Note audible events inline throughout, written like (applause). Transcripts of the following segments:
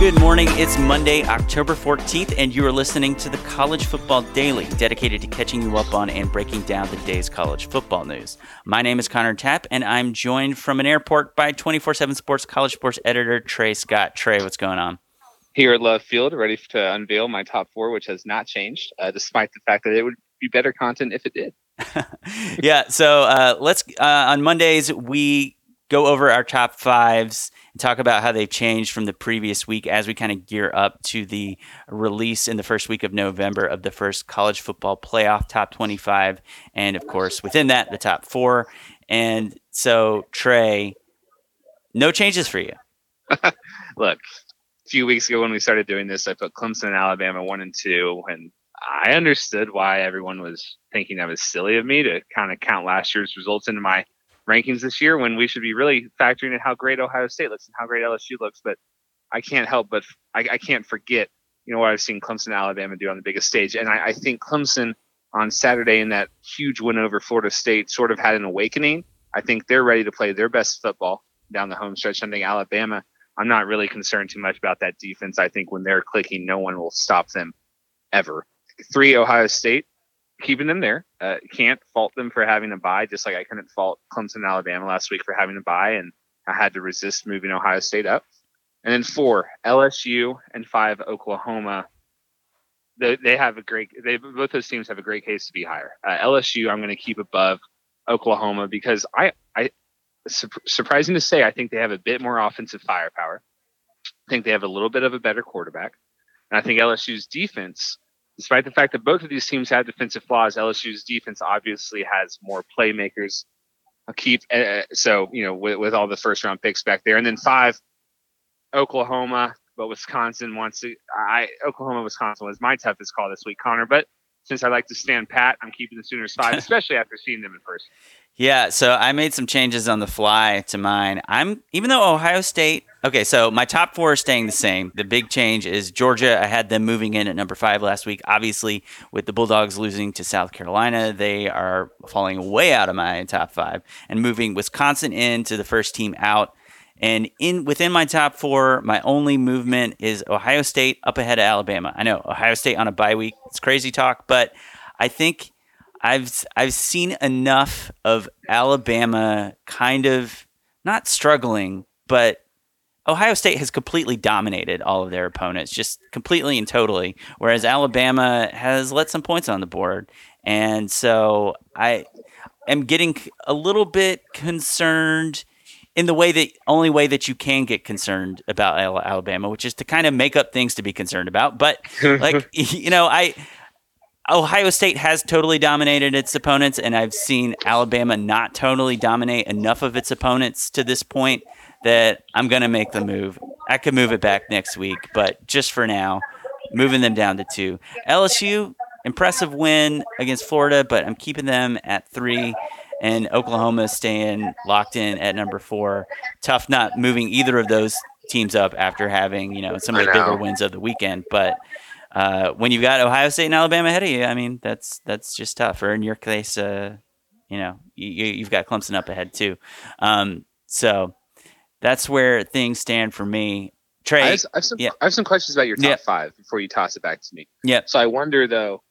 Good morning. It's Monday, October 14th, and you are listening to the College Football Daily, dedicated to catching you up on and breaking down the day's college football news. My name is Connor Tapp, and I'm joined from an airport by 247Sports College Sports editor Trey Scott. Trey, what's going on? Here at Love Field, ready to unveil my top four, which has not changed, uh, despite the fact that it would be better content if it did. (laughs) yeah, so uh, let's, uh, on Mondays, we go over our top fives and talk about how they've changed from the previous week as we kind of gear up to the release in the first week of November of the first college football playoff top 25. And of course, within that, the top four. And so, Trey, no changes for you. (laughs) Look, a few weeks ago when we started doing this, I put Clemson and Alabama one and two. And I understood why everyone was thinking that was silly of me to kind of count last year's results into my rankings this year when we should be really factoring in how great Ohio State looks and how great LSU looks. But I can't help but I, I can't forget, you know, what I've seen Clemson Alabama do on the biggest stage. And I, I think Clemson on Saturday in that huge win over Florida State sort of had an awakening. I think they're ready to play their best football down the home stretch. I think Alabama, I'm not really concerned too much about that defense. I think when they're clicking, no one will stop them ever. Three, Ohio State keeping them there. Uh, can't fault them for having a bye, just like I couldn't fault Clemson, Alabama last week for having a bye, and I had to resist moving Ohio State up. And then four, LSU, and five, Oklahoma. They, they have a great. They both those teams have a great case to be higher. Uh, LSU, I'm going to keep above Oklahoma because I, I, su- surprising to say, I think they have a bit more offensive firepower. I think they have a little bit of a better quarterback, and I think LSU's defense despite the fact that both of these teams have defensive flaws, LSU's defense obviously has more playmakers. Keep uh, so you know with, with all the first round picks back there, and then five, Oklahoma, but Wisconsin wants to. I Oklahoma Wisconsin was my toughest call this week, Connor. But since I like to stand pat, I'm keeping the Sooners five, (laughs) especially after seeing them in person. Yeah, so I made some changes on the fly to mine. I'm even though Ohio State. Okay, so my top four are staying the same. The big change is Georgia. I had them moving in at number five last week. Obviously, with the Bulldogs losing to South Carolina, they are falling way out of my top five and moving Wisconsin into the first team out. And in within my top four, my only movement is Ohio State up ahead of Alabama. I know Ohio State on a bye week. It's crazy talk, but I think I've I've seen enough of Alabama kind of not struggling, but Ohio State has completely dominated all of their opponents, just completely and totally. Whereas Alabama has let some points on the board, and so I am getting a little bit concerned in the way that only way that you can get concerned about Alabama, which is to kind of make up things to be concerned about. But like (laughs) you know, I Ohio State has totally dominated its opponents, and I've seen Alabama not totally dominate enough of its opponents to this point that I'm going to make the move. I could move it back next week, but just for now, moving them down to two. LSU, impressive win against Florida, but I'm keeping them at three. And Oklahoma staying locked in at number four. Tough not moving either of those teams up after having, you know, some of the bigger wins of the weekend. But uh, when you've got Ohio State and Alabama ahead of you, I mean, that's that's just tough. Or in your case, uh, you know, you, have got Clemson up ahead too. Um, so that's where things stand for me. Trey, I have, I have, some, yeah. I have some questions about your top yeah. five before you toss it back to me. Yeah. So I wonder though,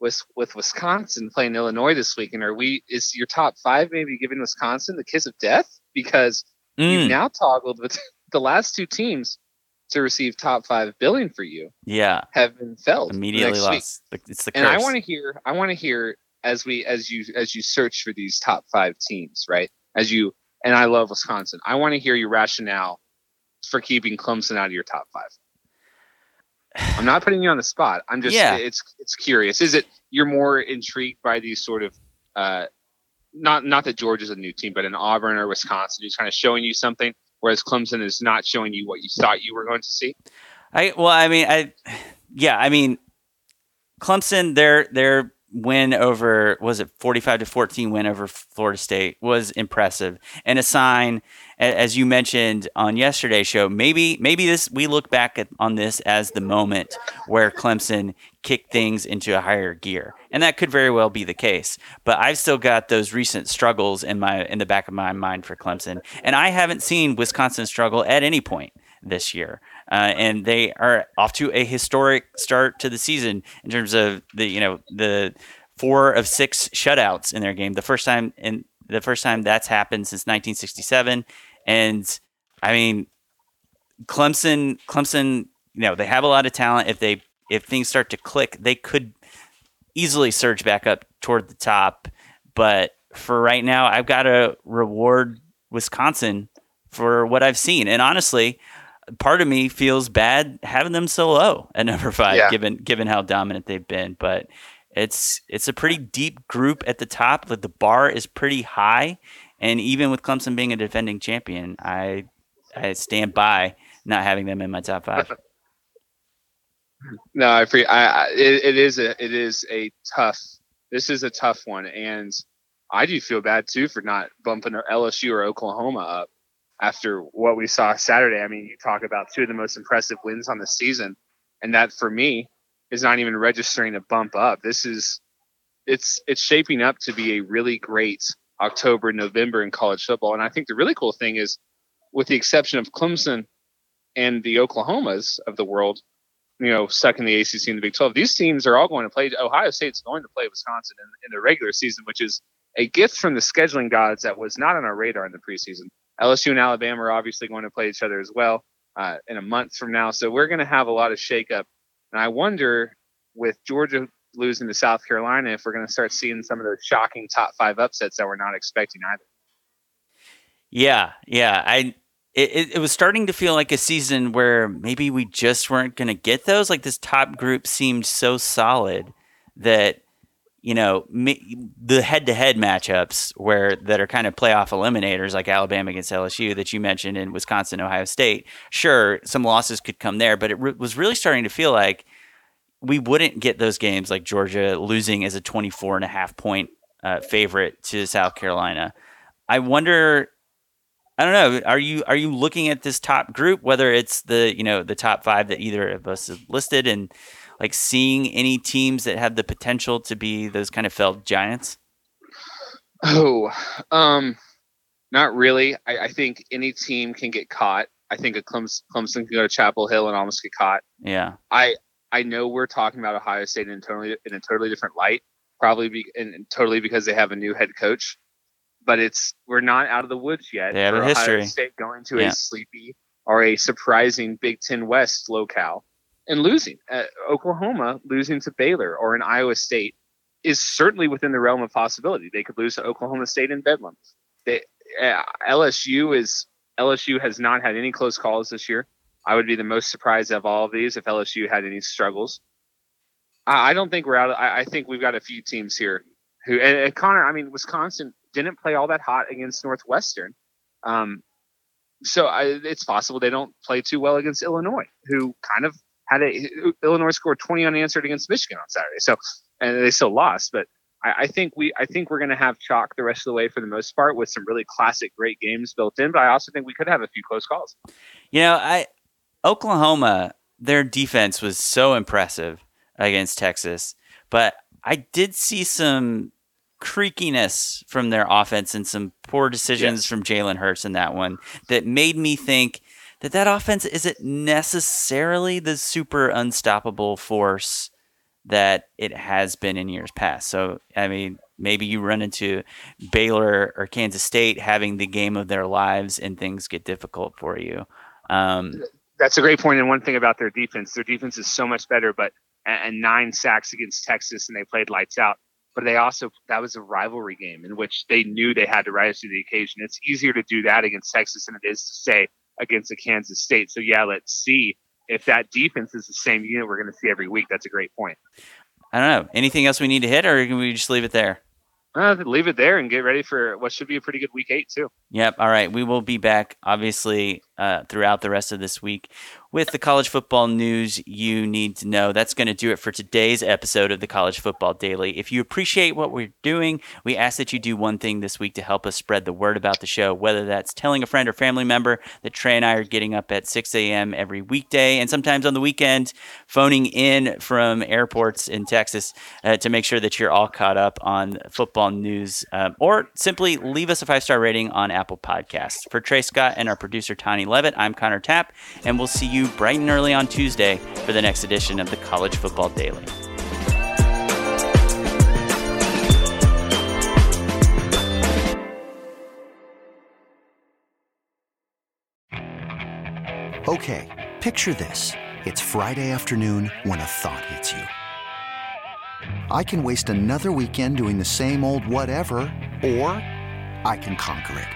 with with Wisconsin playing Illinois this weekend, are we is your top five maybe giving Wisconsin the kiss of death because mm. you've now toggled with (laughs) the last two teams to receive top five billing for you, yeah, have been felt immediately lost. Week. It's the curse. and I want to hear. I want to hear as we as you as you search for these top five teams, right? As you and I love Wisconsin. I want to hear your rationale for keeping Clemson out of your top five. I'm not putting you on the spot. I'm just yeah. it's it's curious. Is it you're more intrigued by these sort of uh, not not that Georgia's a new team, but an Auburn or Wisconsin who's kind of showing you something, whereas Clemson is not showing you what you thought you were going to see. I well, I mean, I yeah, I mean, Clemson, their their win over was it 45 to 14 win over Florida State was impressive. And a sign as you mentioned on yesterday's show maybe maybe this we look back at, on this as the moment where Clemson kicked things into a higher gear. And that could very well be the case. But I've still got those recent struggles in my in the back of my mind for Clemson. And I haven't seen Wisconsin struggle at any point this year uh, and they are off to a historic start to the season in terms of the you know the four of six shutouts in their game. The first time in the first time that's happened since 1967, and I mean Clemson Clemson you know they have a lot of talent. If they if things start to click, they could easily surge back up toward the top. But for right now, I've got to reward Wisconsin for what I've seen. And honestly, part of me feels bad having them so low at number five, yeah. given given how dominant they've been. But it's it's a pretty deep group at the top, but the bar is pretty high. And even with Clemson being a defending champion, I I stand by not having them in my top five. (laughs) no, I, pre- I, I it, it is a it is a tough. This is a tough one, and I do feel bad too for not bumping LSU or Oklahoma up after what we saw Saturday. I mean, you talk about two of the most impressive wins on the season, and that for me is not even registering a bump up. This is it's it's shaping up to be a really great October, November in college football. And I think the really cool thing is, with the exception of Clemson and the Oklahomas of the world, you know, stuck in the ACC and the Big 12, these teams are all going to play. Ohio State's going to play Wisconsin in, in the regular season, which is a gift from the scheduling gods that was not on our radar in the preseason. LSU and Alabama are obviously going to play each other as well uh, in a month from now. So we're going to have a lot of shakeup. And I wonder with Georgia losing to South Carolina if we're going to start seeing some of those shocking top five upsets that we're not expecting either. Yeah, yeah. I it, it was starting to feel like a season where maybe we just weren't going to get those. Like this top group seemed so solid that you know, the head-to-head matchups where that are kind of playoff eliminators, like Alabama against LSU that you mentioned, in Wisconsin, Ohio State. Sure, some losses could come there, but it re- was really starting to feel like we wouldn't get those games like Georgia losing as a 24 and a half point uh, favorite to South Carolina. I wonder. I don't know. Are you are you looking at this top group, whether it's the you know the top five that either of us listed, and like seeing any teams that have the potential to be those kind of felled giants? Oh, um, not really. I, I think any team can get caught. I think a Clemson, Clemson can go to Chapel Hill and almost get caught. Yeah. I I know we're talking about Ohio State in totally in a totally different light, probably be and totally because they have a new head coach. But it's we're not out of the woods yet. They have a history. Ohio State going to yeah. a sleepy or a surprising Big Ten West locale and losing. Uh, Oklahoma losing to Baylor or an Iowa State is certainly within the realm of possibility. They could lose to Oklahoma State in Bedlam. They, uh, LSU is LSU has not had any close calls this year. I would be the most surprised of all of these if LSU had any struggles. I, I don't think we're out. Of, I, I, think we've got a few teams here who and, and, Connor. I mean, Wisconsin didn't play all that hot against Northwestern. Um, so I, it's possible they don't play too well against Illinois, who kind of had a Illinois scored 20 unanswered against Michigan on Saturday. So and they still lost, but I, I think we I think we're going to have chalk the rest of the way for the most part with some really classic great games built in. But I also think we could have a few close calls. You know, I Oklahoma their defense was so impressive against Texas, but I did see some creakiness from their offense and some poor decisions yes. from Jalen Hurts in that one that made me think that that offense isn't necessarily the super unstoppable force that it has been in years past. So, I mean, maybe you run into Baylor or Kansas State having the game of their lives and things get difficult for you. Um, That's a great point. And one thing about their defense, their defense is so much better, but and nine sacks against Texas and they played lights out. But they also that was a rivalry game in which they knew they had to rise to the occasion. It's easier to do that against Texas than it is to say, against a Kansas State. So yeah, let's see if that defense is the same unit we're going to see every week. That's a great point. I don't know. Anything else we need to hit, or can we just leave it there? uh, leave it there and get ready for what should be a pretty good week eight too. Yep. All right. We will be back, obviously, uh, throughout the rest of this week with the college football news you need to know. That's going to do it for today's episode of the College Football Daily. If you appreciate what we're doing, we ask that you do one thing this week to help us spread the word about the show, whether that's telling a friend or family member that Trey and I are getting up at 6 a.m. every weekday and sometimes on the weekend, phoning in from airports in Texas uh, to make sure that you're all caught up on football news, uh, or simply leave us a five star rating on Apple Podcasts. For Trey Scott and our producer, Tony Levitt, I'm Connor Tapp, and we'll see you bright and early on Tuesday for the next edition of the College Football Daily. Okay, picture this. It's Friday afternoon when a thought hits you. I can waste another weekend doing the same old whatever, or I can conquer it.